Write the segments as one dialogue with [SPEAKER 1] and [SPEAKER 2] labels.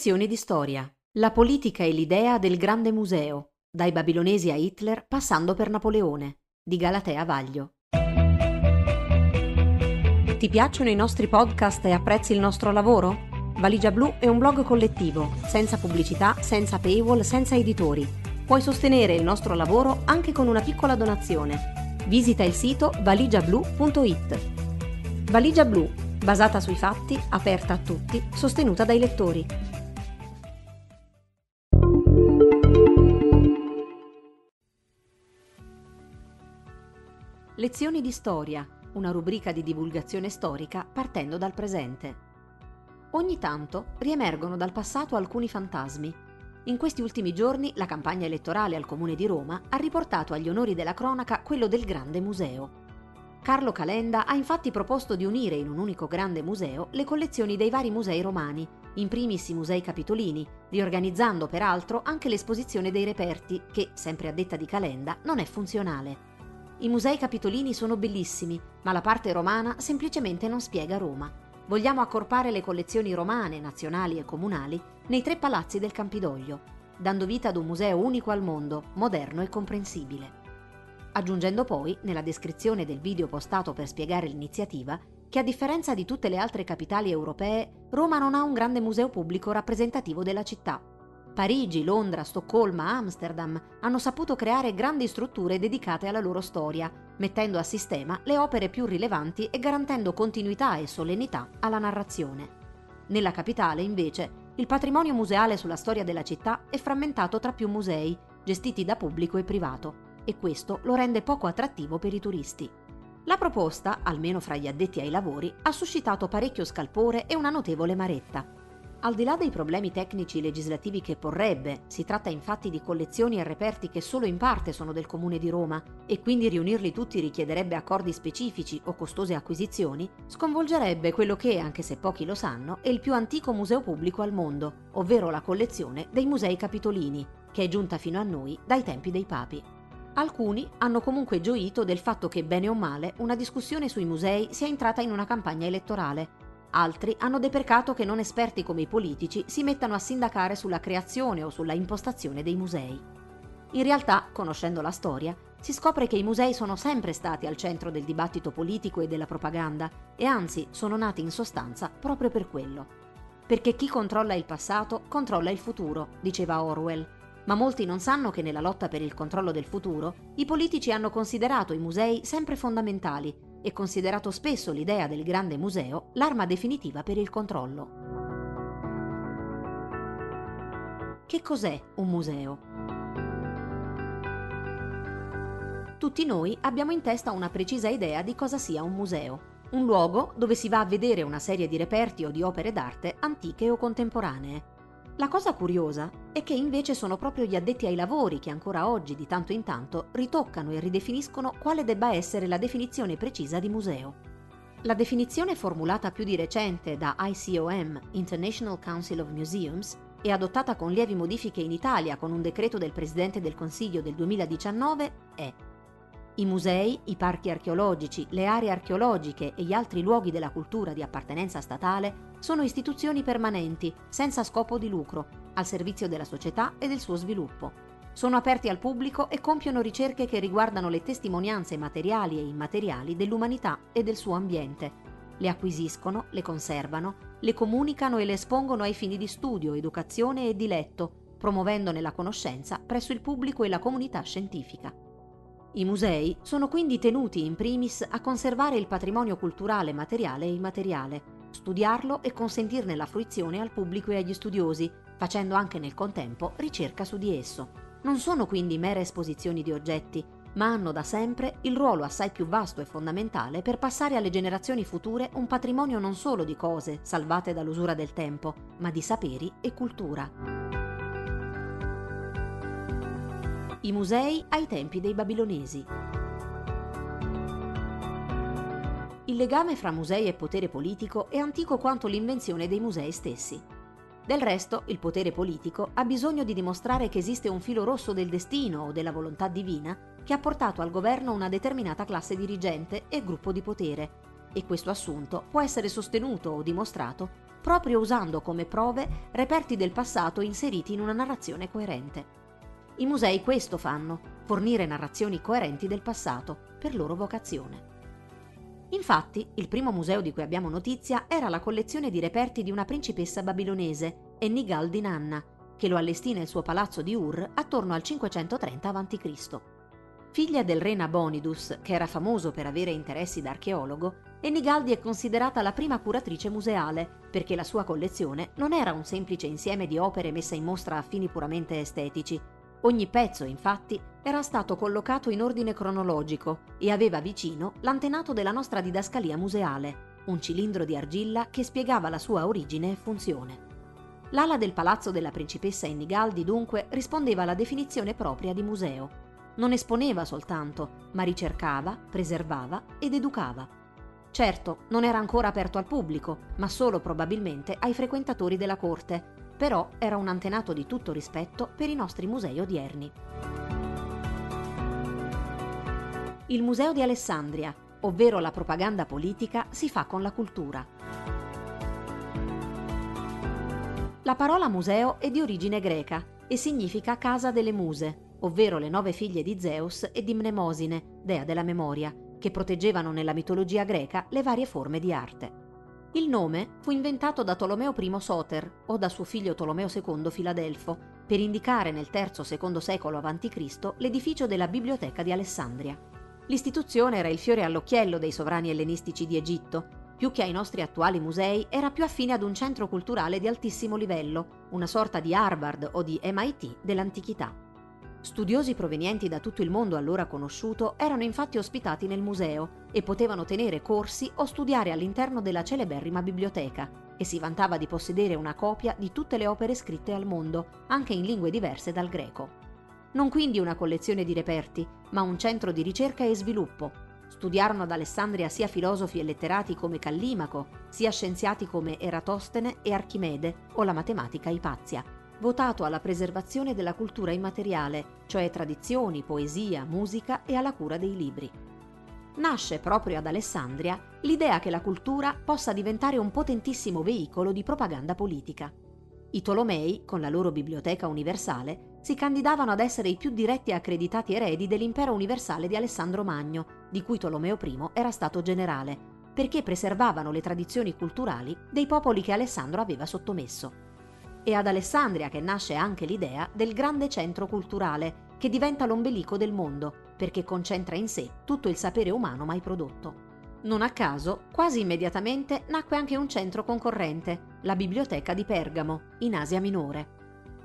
[SPEAKER 1] Lezioni di storia. La politica e l'idea del grande museo, dai babilonesi a Hitler passando per Napoleone, di Galatea Vaglio. Ti piacciono i nostri podcast e apprezzi il nostro lavoro? Valigia Blu è un blog collettivo, senza pubblicità, senza paywall, senza editori. Puoi sostenere il nostro lavoro anche con una piccola donazione. Visita il sito valigiablu.it. Valigia Blu, basata sui fatti, aperta a tutti, sostenuta dai lettori. Lezioni di storia, una rubrica di divulgazione storica partendo dal presente. Ogni tanto riemergono dal passato alcuni fantasmi. In questi ultimi giorni la campagna elettorale al Comune di Roma ha riportato agli onori della cronaca quello del Grande Museo. Carlo Calenda ha infatti proposto di unire in un unico grande museo le collezioni dei vari musei romani, in primis i musei capitolini, riorganizzando peraltro anche l'esposizione dei reperti che, sempre a detta di Calenda, non è funzionale. I musei capitolini sono bellissimi, ma la parte romana semplicemente non spiega Roma vogliamo accorpare le collezioni romane, nazionali e comunali nei tre palazzi del Campidoglio, dando vita ad un museo unico al mondo, moderno e comprensibile. Aggiungendo poi, nella descrizione del video postato per spiegare l'iniziativa, che a differenza di tutte le altre capitali europee, Roma non ha un grande museo pubblico rappresentativo della città, Parigi, Londra, Stoccolma, Amsterdam hanno saputo creare grandi strutture dedicate alla loro storia, mettendo a sistema le opere più rilevanti e garantendo continuità e solennità alla narrazione. Nella capitale, invece, il patrimonio museale sulla storia della città è frammentato tra più musei, gestiti da pubblico e privato, e questo lo rende poco attrattivo per i turisti. La proposta, almeno fra gli addetti ai lavori, ha suscitato parecchio scalpore e una notevole maretta. Al di là dei problemi tecnici legislativi che porrebbe, si tratta infatti di collezioni e reperti che solo in parte sono del Comune di Roma e quindi riunirli tutti richiederebbe accordi specifici o costose acquisizioni, sconvolgerebbe quello che, anche se pochi lo sanno, è il più antico museo pubblico al mondo, ovvero la collezione dei Musei Capitolini, che è giunta fino a noi dai tempi dei papi. Alcuni hanno comunque gioito del fatto che, bene o male, una discussione sui musei sia entrata in una campagna elettorale Altri hanno deprecato che non esperti come i politici si mettano a sindacare sulla creazione o sulla impostazione dei musei. In realtà, conoscendo la storia, si scopre che i musei sono sempre stati al centro del dibattito politico e della propaganda e anzi sono nati in sostanza proprio per quello. Perché chi controlla il passato controlla il futuro, diceva Orwell, ma molti non sanno che nella lotta per il controllo del futuro i politici hanno considerato i musei sempre fondamentali e considerato spesso l'idea del grande museo l'arma definitiva per il controllo. Che cos'è un museo? Tutti noi abbiamo in testa una precisa idea di cosa sia un museo, un luogo dove si va a vedere una serie di reperti o di opere d'arte antiche o contemporanee. La cosa curiosa è che invece sono proprio gli addetti ai lavori che ancora oggi di tanto in tanto ritoccano e ridefiniscono quale debba essere la definizione precisa di museo. La definizione formulata più di recente da ICOM, International Council of Museums, e adottata con lievi modifiche in Italia con un decreto del Presidente del Consiglio del 2019 è i musei, i parchi archeologici, le aree archeologiche e gli altri luoghi della cultura di appartenenza statale sono istituzioni permanenti, senza scopo di lucro, al servizio della società e del suo sviluppo. Sono aperti al pubblico e compiono ricerche che riguardano le testimonianze materiali e immateriali dell'umanità e del suo ambiente. Le acquisiscono, le conservano, le comunicano e le espongono ai fini di studio, educazione e diletto, promuovendone la conoscenza presso il pubblico e la comunità scientifica. I musei sono quindi tenuti in primis a conservare il patrimonio culturale materiale e immateriale, studiarlo e consentirne la fruizione al pubblico e agli studiosi, facendo anche nel contempo ricerca su di esso. Non sono quindi mere esposizioni di oggetti, ma hanno da sempre il ruolo assai più vasto e fondamentale per passare alle generazioni future un patrimonio non solo di cose salvate dall'usura del tempo, ma di saperi e cultura. I musei ai tempi dei babilonesi. Il legame fra musei e potere politico è antico quanto l'invenzione dei musei stessi. Del resto, il potere politico ha bisogno di dimostrare che esiste un filo rosso del destino o della volontà divina che ha portato al governo una determinata classe dirigente e gruppo di potere. e questo assunto può essere sostenuto o dimostrato proprio usando come prove reperti del passato inseriti in una narrazione coerente. I musei questo fanno, fornire narrazioni coerenti del passato, per loro vocazione. Infatti, il primo museo di cui abbiamo notizia era la collezione di reperti di una principessa babilonese, Ennigal di Nanna, che lo allestì nel suo palazzo di Ur attorno al 530 a.C. Figlia del re Nabonidus, che era famoso per avere interessi da archeologo, Enigaldi è considerata la prima curatrice museale, perché la sua collezione non era un semplice insieme di opere messe in mostra a fini puramente estetici, Ogni pezzo, infatti, era stato collocato in ordine cronologico e aveva vicino l'antenato della nostra didascalia museale, un cilindro di argilla che spiegava la sua origine e funzione. L'ala del palazzo della principessa Innigaldi dunque rispondeva alla definizione propria di museo. Non esponeva soltanto, ma ricercava, preservava ed educava. Certo, non era ancora aperto al pubblico, ma solo probabilmente ai frequentatori della corte, però era un antenato di tutto rispetto per i nostri musei odierni. Il Museo di Alessandria, ovvero la propaganda politica, si fa con la cultura. La parola museo è di origine greca e significa casa delle muse, ovvero le nove figlie di Zeus e di Mnemosine, dea della memoria, che proteggevano nella mitologia greca le varie forme di arte. Il nome fu inventato da Tolomeo I Soter o da suo figlio Tolomeo II Filadelfo per indicare nel III-II secolo a.C. l'edificio della Biblioteca di Alessandria. L'istituzione era il fiore all'occhiello dei sovrani ellenistici di Egitto. Più che ai nostri attuali musei, era più affine ad un centro culturale di altissimo livello, una sorta di Harvard o di MIT dell'antichità. Studiosi provenienti da tutto il mondo allora conosciuto erano infatti ospitati nel museo e potevano tenere corsi o studiare all'interno della celeberrima biblioteca, che si vantava di possedere una copia di tutte le opere scritte al mondo, anche in lingue diverse dal greco. Non quindi una collezione di reperti, ma un centro di ricerca e sviluppo. Studiarono ad Alessandria sia filosofi e letterati come Callimaco, sia scienziati come Eratostene e Archimede o la matematica Ipazia votato alla preservazione della cultura immateriale, cioè tradizioni, poesia, musica e alla cura dei libri. Nasce proprio ad Alessandria l'idea che la cultura possa diventare un potentissimo veicolo di propaganda politica. I Tolomei, con la loro biblioteca universale, si candidavano ad essere i più diretti e accreditati eredi dell'impero universale di Alessandro Magno, di cui Tolomeo I era stato generale, perché preservavano le tradizioni culturali dei popoli che Alessandro aveva sottomesso. È ad Alessandria che nasce anche l'idea del grande centro culturale, che diventa l'ombelico del mondo, perché concentra in sé tutto il sapere umano mai prodotto. Non a caso, quasi immediatamente nacque anche un centro concorrente, la Biblioteca di Pergamo, in Asia Minore.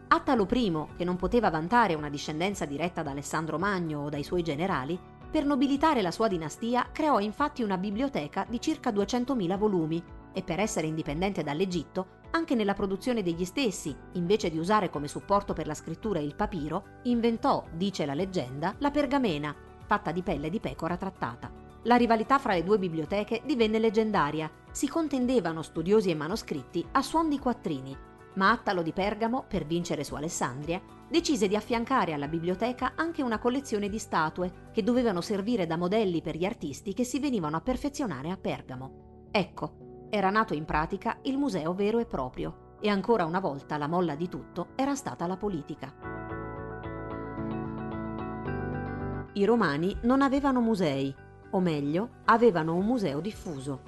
[SPEAKER 1] Attalo I, che non poteva vantare una discendenza diretta da Alessandro Magno o dai suoi generali, per nobilitare la sua dinastia creò infatti una biblioteca di circa 200.000 volumi e per essere indipendente dall'Egitto anche nella produzione degli stessi, invece di usare come supporto per la scrittura il papiro, inventò, dice la leggenda, la pergamena, fatta di pelle di pecora trattata. La rivalità fra le due biblioteche divenne leggendaria, si contendevano studiosi e manoscritti a suon di quattrini, ma Attalo di Pergamo, per vincere su Alessandria, decise di affiancare alla biblioteca anche una collezione di statue che dovevano servire da modelli per gli artisti che si venivano a perfezionare a Pergamo. Ecco, era nato in pratica il museo vero e proprio e ancora una volta la molla di tutto era stata la politica. I romani non avevano musei, o meglio, avevano un museo diffuso.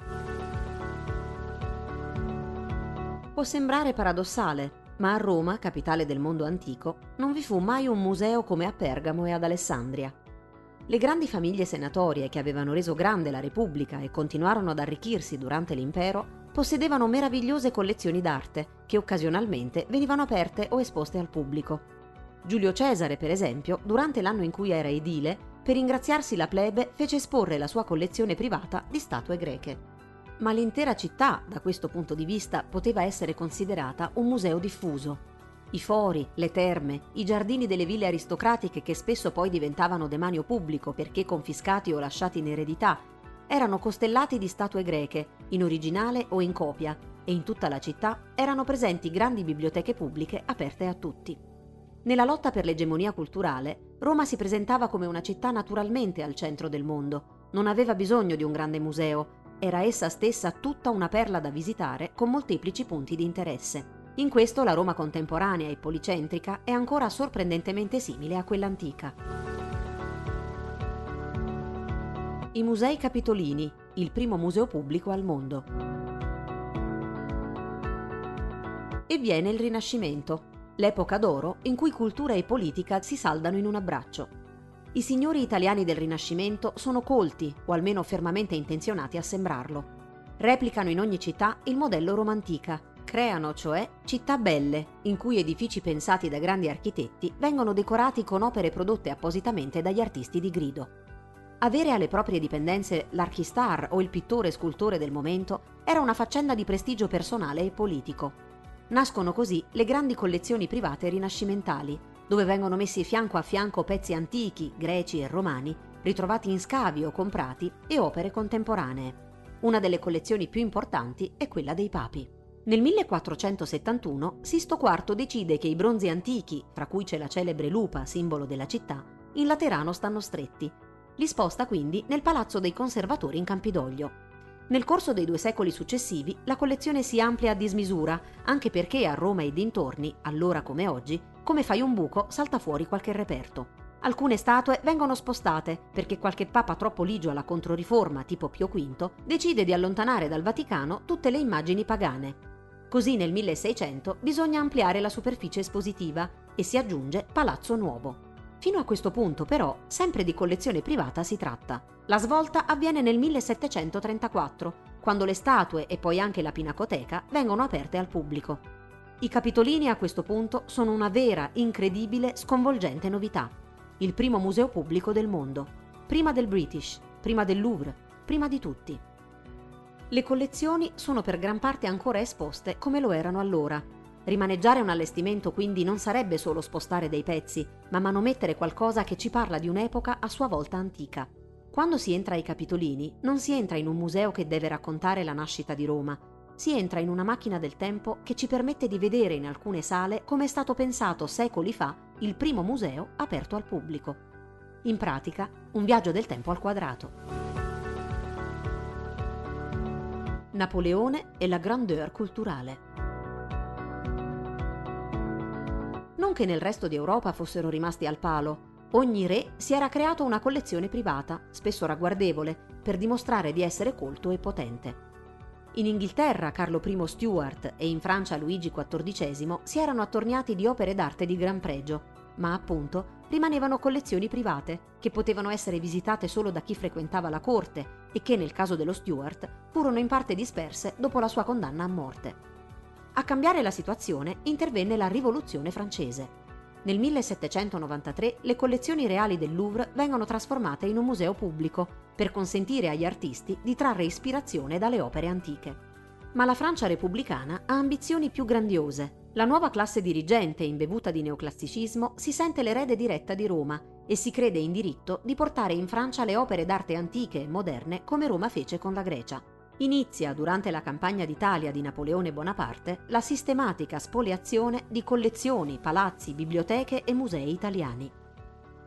[SPEAKER 1] Può sembrare paradossale, ma a Roma, capitale del mondo antico, non vi fu mai un museo come a Pergamo e ad Alessandria. Le grandi famiglie senatorie che avevano reso grande la Repubblica e continuarono ad arricchirsi durante l'impero possedevano meravigliose collezioni d'arte che occasionalmente venivano aperte o esposte al pubblico. Giulio Cesare, per esempio, durante l'anno in cui era edile, per ringraziarsi la plebe fece esporre la sua collezione privata di statue greche. Ma l'intera città, da questo punto di vista, poteva essere considerata un museo diffuso, i fori, le terme, i giardini delle ville aristocratiche che spesso poi diventavano demanio pubblico perché confiscati o lasciati in eredità, erano costellati di statue greche, in originale o in copia, e in tutta la città erano presenti grandi biblioteche pubbliche aperte a tutti. Nella lotta per l'egemonia culturale, Roma si presentava come una città naturalmente al centro del mondo, non aveva bisogno di un grande museo, era essa stessa tutta una perla da visitare con molteplici punti di interesse. In questo la Roma contemporanea e policentrica è ancora sorprendentemente simile a quella antica. I Musei Capitolini, il primo museo pubblico al mondo. E viene il Rinascimento, l'epoca d'oro in cui cultura e politica si saldano in un abbraccio. I signori italiani del Rinascimento sono colti, o almeno fermamente intenzionati a sembrarlo. Replicano in ogni città il modello romantica, Creano cioè città belle, in cui edifici pensati da grandi architetti vengono decorati con opere prodotte appositamente dagli artisti di grido. Avere alle proprie dipendenze l'archistar o il pittore scultore del momento era una faccenda di prestigio personale e politico. Nascono così le grandi collezioni private rinascimentali, dove vengono messi fianco a fianco pezzi antichi, greci e romani, ritrovati in scavi o comprati, e opere contemporanee. Una delle collezioni più importanti è quella dei papi. Nel 1471 Sisto IV decide che i bronzi antichi, fra cui c'è la celebre lupa, simbolo della città, in Laterano stanno stretti. Li sposta quindi nel Palazzo dei Conservatori in Campidoglio. Nel corso dei due secoli successivi la collezione si amplia a dismisura, anche perché a Roma e dintorni, allora come oggi, come fai un buco salta fuori qualche reperto. Alcune statue vengono spostate perché qualche papa troppo ligio alla Controriforma, tipo Pio V, decide di allontanare dal Vaticano tutte le immagini pagane. Così nel 1600 bisogna ampliare la superficie espositiva e si aggiunge Palazzo Nuovo. Fino a questo punto però sempre di collezione privata si tratta. La svolta avviene nel 1734, quando le statue e poi anche la pinacoteca vengono aperte al pubblico. I capitolini a questo punto sono una vera, incredibile, sconvolgente novità. Il primo museo pubblico del mondo. Prima del British, prima del Louvre, prima di tutti. Le collezioni sono per gran parte ancora esposte come lo erano allora. Rimaneggiare un allestimento quindi non sarebbe solo spostare dei pezzi, ma manomettere qualcosa che ci parla di un'epoca a sua volta antica. Quando si entra ai Capitolini non si entra in un museo che deve raccontare la nascita di Roma, si entra in una macchina del tempo che ci permette di vedere in alcune sale come è stato pensato secoli fa il primo museo aperto al pubblico. In pratica, un viaggio del tempo al quadrato. Napoleone e la grandeur culturale. Non che nel resto di Europa fossero rimasti al palo, ogni re si era creato una collezione privata, spesso ragguardevole, per dimostrare di essere colto e potente. In Inghilterra Carlo I Stuart e in Francia Luigi XIV si erano attorniati di opere d'arte di gran pregio, ma appunto rimanevano collezioni private, che potevano essere visitate solo da chi frequentava la corte e che, nel caso dello Stuart, furono in parte disperse dopo la sua condanna a morte. A cambiare la situazione intervenne la Rivoluzione francese. Nel 1793 le collezioni reali del Louvre vengono trasformate in un museo pubblico per consentire agli artisti di trarre ispirazione dalle opere antiche. Ma la Francia repubblicana ha ambizioni più grandiose la nuova classe dirigente imbevuta di neoclassicismo si sente l'erede diretta di Roma e si crede in diritto di portare in Francia le opere d'arte antiche e moderne come Roma fece con la Grecia. Inizia, durante la campagna d'Italia di Napoleone Bonaparte, la sistematica spoliazione di collezioni, palazzi, biblioteche e musei italiani.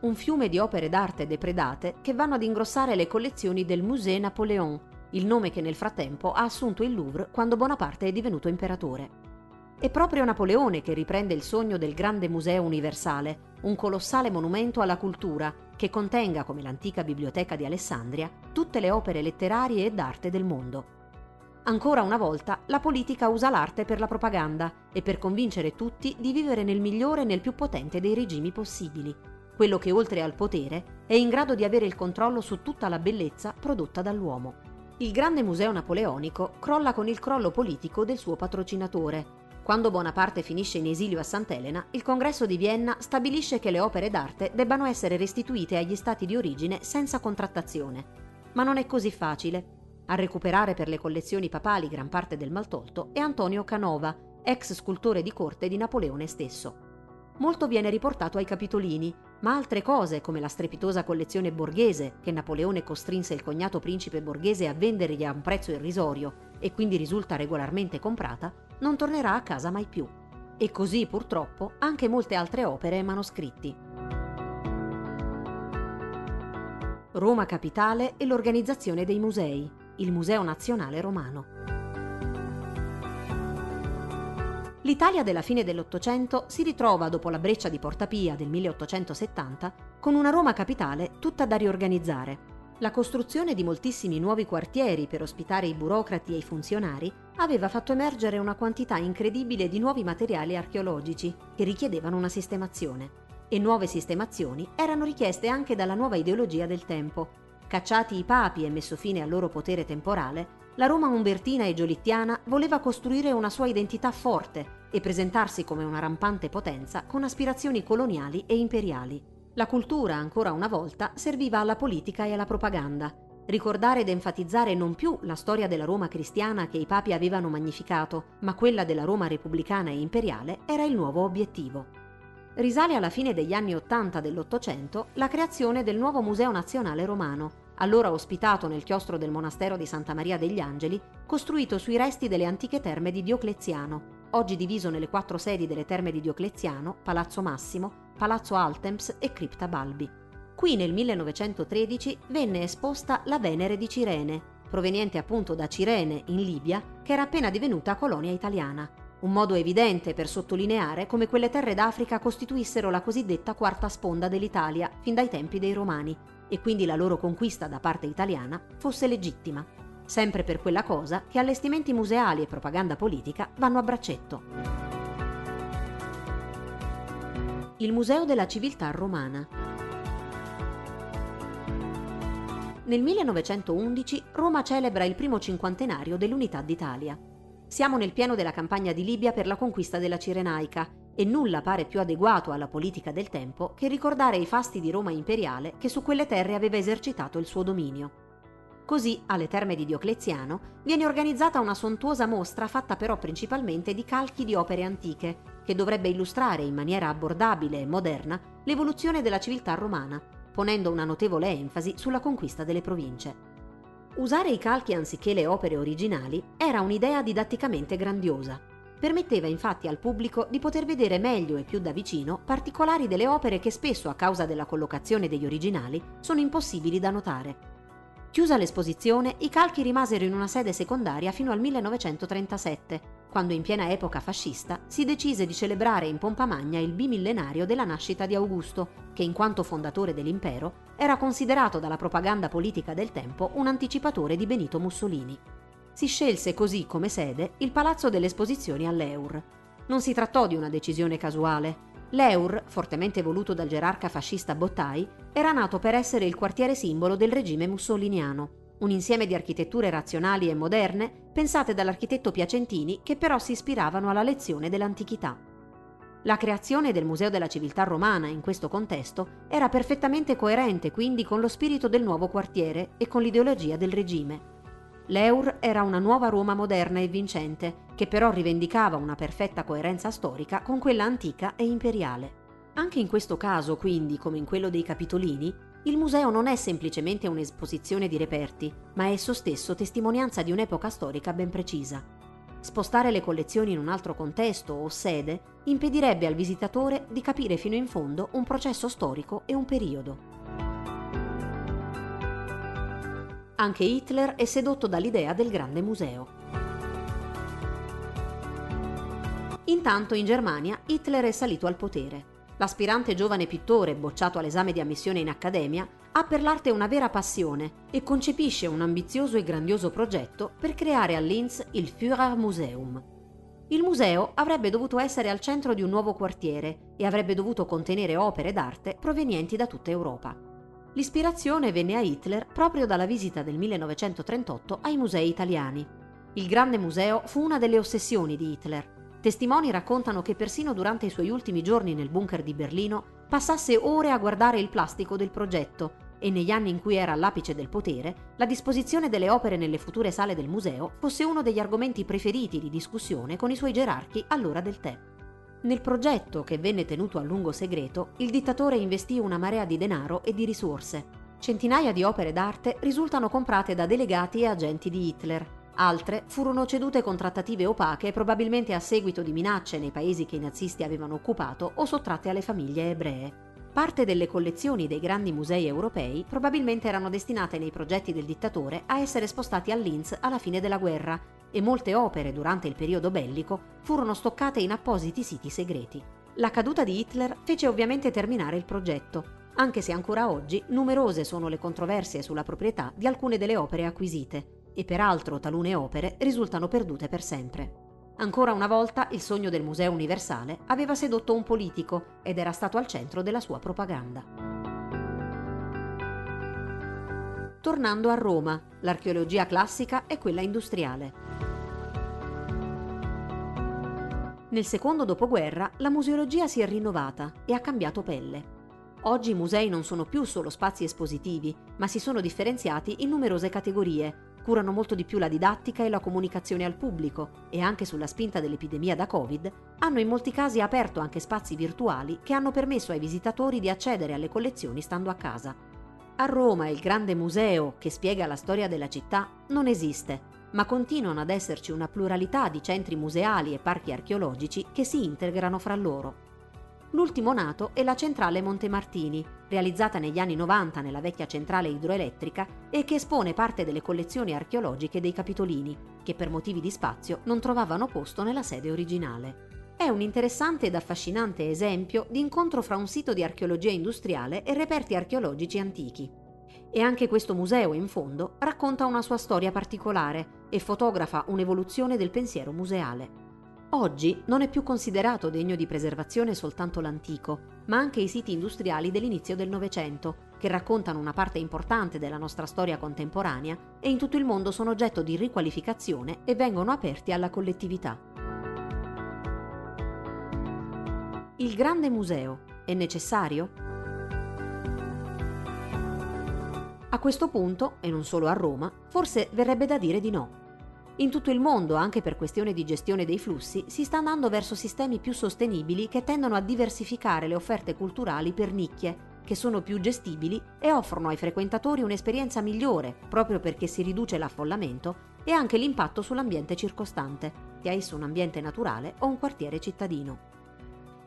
[SPEAKER 1] Un fiume di opere d'arte depredate che vanno ad ingrossare le collezioni del Musée Napoléon, il nome che nel frattempo ha assunto il Louvre quando Bonaparte è divenuto imperatore. È proprio Napoleone che riprende il sogno del grande museo universale, un colossale monumento alla cultura che contenga, come l'antica biblioteca di Alessandria, tutte le opere letterarie e d'arte del mondo. Ancora una volta la politica usa l'arte per la propaganda e per convincere tutti di vivere nel migliore e nel più potente dei regimi possibili, quello che oltre al potere è in grado di avere il controllo su tutta la bellezza prodotta dall'uomo. Il grande museo napoleonico crolla con il crollo politico del suo patrocinatore, quando Bonaparte finisce in esilio a Sant'Elena, il congresso di Vienna stabilisce che le opere d'arte debbano essere restituite agli stati di origine senza contrattazione. Ma non è così facile. A recuperare per le collezioni papali gran parte del maltolto è Antonio Canova, ex scultore di corte di Napoleone stesso. Molto viene riportato ai Capitolini, ma altre cose, come la strepitosa collezione borghese, che Napoleone costrinse il cognato principe borghese a vendergli a un prezzo irrisorio e quindi risulta regolarmente comprata, non tornerà a casa mai più. E così purtroppo anche molte altre opere e manoscritti. Roma Capitale e l'organizzazione dei musei. il Museo Nazionale Romano. L'Italia della fine dell'Ottocento si ritrova dopo la breccia di Porta Pia del 1870 con una Roma capitale tutta da riorganizzare. La costruzione di moltissimi nuovi quartieri per ospitare i burocrati e i funzionari aveva fatto emergere una quantità incredibile di nuovi materiali archeologici che richiedevano una sistemazione. E nuove sistemazioni erano richieste anche dalla nuova ideologia del tempo. Cacciati i papi e messo fine al loro potere temporale, la Roma umbertina e giolittiana voleva costruire una sua identità forte e presentarsi come una rampante potenza con aspirazioni coloniali e imperiali. La cultura, ancora una volta, serviva alla politica e alla propaganda. Ricordare ed enfatizzare non più la storia della Roma cristiana che i papi avevano magnificato, ma quella della Roma repubblicana e imperiale era il nuovo obiettivo. Risale alla fine degli anni Ottanta dell'Ottocento la creazione del nuovo Museo Nazionale Romano, allora ospitato nel chiostro del monastero di Santa Maria degli Angeli, costruito sui resti delle antiche terme di Diocleziano, oggi diviso nelle quattro sedi delle terme di Diocleziano, Palazzo Massimo, Palazzo Altemps e Cripta Balbi. Qui nel 1913 venne esposta la Venere di Cirene, proveniente appunto da Cirene, in Libia, che era appena divenuta colonia italiana. Un modo evidente per sottolineare come quelle terre d'Africa costituissero la cosiddetta quarta sponda dell'Italia fin dai tempi dei Romani e quindi la loro conquista da parte italiana fosse legittima sempre per quella cosa che allestimenti museali e propaganda politica vanno a braccetto. Il Museo della Civiltà Romana. Nel 1911 Roma celebra il primo cinquantenario dell'Unità d'Italia. Siamo nel pieno della campagna di Libia per la conquista della Cirenaica e nulla pare più adeguato alla politica del tempo che ricordare i fasti di Roma imperiale che su quelle terre aveva esercitato il suo dominio. Così, alle terme di Diocleziano, viene organizzata una sontuosa mostra fatta però principalmente di calchi di opere antiche, che dovrebbe illustrare in maniera abbordabile e moderna l'evoluzione della civiltà romana, ponendo una notevole enfasi sulla conquista delle province. Usare i calchi anziché le opere originali era un'idea didatticamente grandiosa. Permetteva infatti al pubblico di poter vedere meglio e più da vicino particolari delle opere che spesso a causa della collocazione degli originali sono impossibili da notare. Chiusa l'esposizione, i calchi rimasero in una sede secondaria fino al 1937, quando in piena epoca fascista si decise di celebrare in pompa magna il bimillenario della nascita di Augusto, che in quanto fondatore dell'impero era considerato dalla propaganda politica del tempo un anticipatore di Benito Mussolini. Si scelse così come sede il Palazzo delle Esposizioni all'Eur. Non si trattò di una decisione casuale, L'Eur, fortemente voluto dal gerarca fascista Bottai, era nato per essere il quartiere simbolo del regime mussoliniano, un insieme di architetture razionali e moderne pensate dall'architetto Piacentini che però si ispiravano alla lezione dell'antichità. La creazione del Museo della Civiltà Romana in questo contesto era perfettamente coerente quindi con lo spirito del nuovo quartiere e con l'ideologia del regime. L'Eur era una nuova Roma moderna e vincente, che però rivendicava una perfetta coerenza storica con quella antica e imperiale. Anche in questo caso, quindi, come in quello dei Capitolini, il museo non è semplicemente un'esposizione di reperti, ma è esso stesso testimonianza di un'epoca storica ben precisa. Spostare le collezioni in un altro contesto o sede impedirebbe al visitatore di capire fino in fondo un processo storico e un periodo. Anche Hitler è sedotto dall'idea del grande museo. Intanto in Germania Hitler è salito al potere. L'aspirante giovane pittore, bocciato all'esame di ammissione in accademia, ha per l'arte una vera passione e concepisce un ambizioso e grandioso progetto per creare a Linz il Führer Museum. Il museo avrebbe dovuto essere al centro di un nuovo quartiere e avrebbe dovuto contenere opere d'arte provenienti da tutta Europa. L'ispirazione venne a Hitler proprio dalla visita del 1938 ai musei italiani. Il Grande Museo fu una delle ossessioni di Hitler. Testimoni raccontano che persino durante i suoi ultimi giorni nel bunker di Berlino passasse ore a guardare il plastico del progetto e negli anni in cui era all'apice del potere, la disposizione delle opere nelle future sale del museo fosse uno degli argomenti preferiti di discussione con i suoi gerarchi all'ora del tè. Nel progetto, che venne tenuto a lungo segreto, il dittatore investì una marea di denaro e di risorse. Centinaia di opere d'arte risultano comprate da delegati e agenti di Hitler. Altre furono cedute con trattative opache probabilmente a seguito di minacce nei paesi che i nazisti avevano occupato o sottratte alle famiglie ebree. Parte delle collezioni dei grandi musei europei probabilmente erano destinate nei progetti del dittatore a essere spostati a Linz alla fine della guerra e molte opere durante il periodo bellico furono stoccate in appositi siti segreti. La caduta di Hitler fece ovviamente terminare il progetto, anche se ancora oggi numerose sono le controversie sulla proprietà di alcune delle opere acquisite e peraltro talune opere risultano perdute per sempre. Ancora una volta il sogno del Museo Universale aveva sedotto un politico ed era stato al centro della sua propaganda. Tornando a Roma, l'archeologia classica e quella industriale. Nel secondo dopoguerra la museologia si è rinnovata e ha cambiato pelle. Oggi i musei non sono più solo spazi espositivi, ma si sono differenziati in numerose categorie, curano molto di più la didattica e la comunicazione al pubblico e anche sulla spinta dell'epidemia da Covid, hanno in molti casi aperto anche spazi virtuali che hanno permesso ai visitatori di accedere alle collezioni stando a casa. A Roma il grande museo che spiega la storia della città non esiste, ma continuano ad esserci una pluralità di centri museali e parchi archeologici che si integrano fra loro. L'ultimo nato è la centrale Montemartini, realizzata negli anni 90 nella vecchia centrale idroelettrica e che espone parte delle collezioni archeologiche dei Capitolini, che per motivi di spazio non trovavano posto nella sede originale. È un interessante ed affascinante esempio di incontro fra un sito di archeologia industriale e reperti archeologici antichi. E anche questo museo, in fondo, racconta una sua storia particolare e fotografa un'evoluzione del pensiero museale. Oggi non è più considerato degno di preservazione soltanto l'antico, ma anche i siti industriali dell'inizio del Novecento, che raccontano una parte importante della nostra storia contemporanea e in tutto il mondo sono oggetto di riqualificazione e vengono aperti alla collettività. Il grande museo è necessario? A questo punto, e non solo a Roma, forse verrebbe da dire di no. In tutto il mondo, anche per questione di gestione dei flussi, si sta andando verso sistemi più sostenibili che tendono a diversificare le offerte culturali per nicchie, che sono più gestibili e offrono ai frequentatori un'esperienza migliore, proprio perché si riduce l'affollamento e anche l'impatto sull'ambiente circostante, sia esso un ambiente naturale o un quartiere cittadino.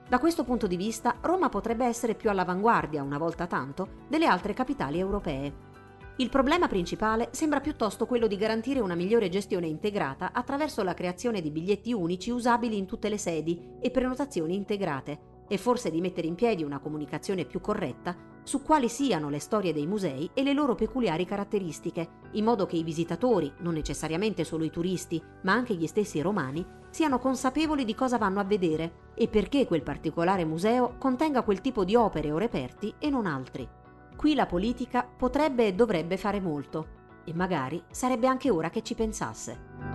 [SPEAKER 1] Da questo punto di vista, Roma potrebbe essere più all'avanguardia, una volta tanto, delle altre capitali europee. Il problema principale sembra piuttosto quello di garantire una migliore gestione integrata attraverso la creazione di biglietti unici usabili in tutte le sedi e prenotazioni integrate, e forse di mettere in piedi una comunicazione più corretta su quali siano le storie dei musei e le loro peculiari caratteristiche, in modo che i visitatori, non necessariamente solo i turisti, ma anche gli stessi romani, siano consapevoli di cosa vanno a vedere e perché quel particolare museo contenga quel tipo di opere o reperti e non altri. Qui la politica potrebbe e dovrebbe fare molto e magari sarebbe anche ora che ci pensasse.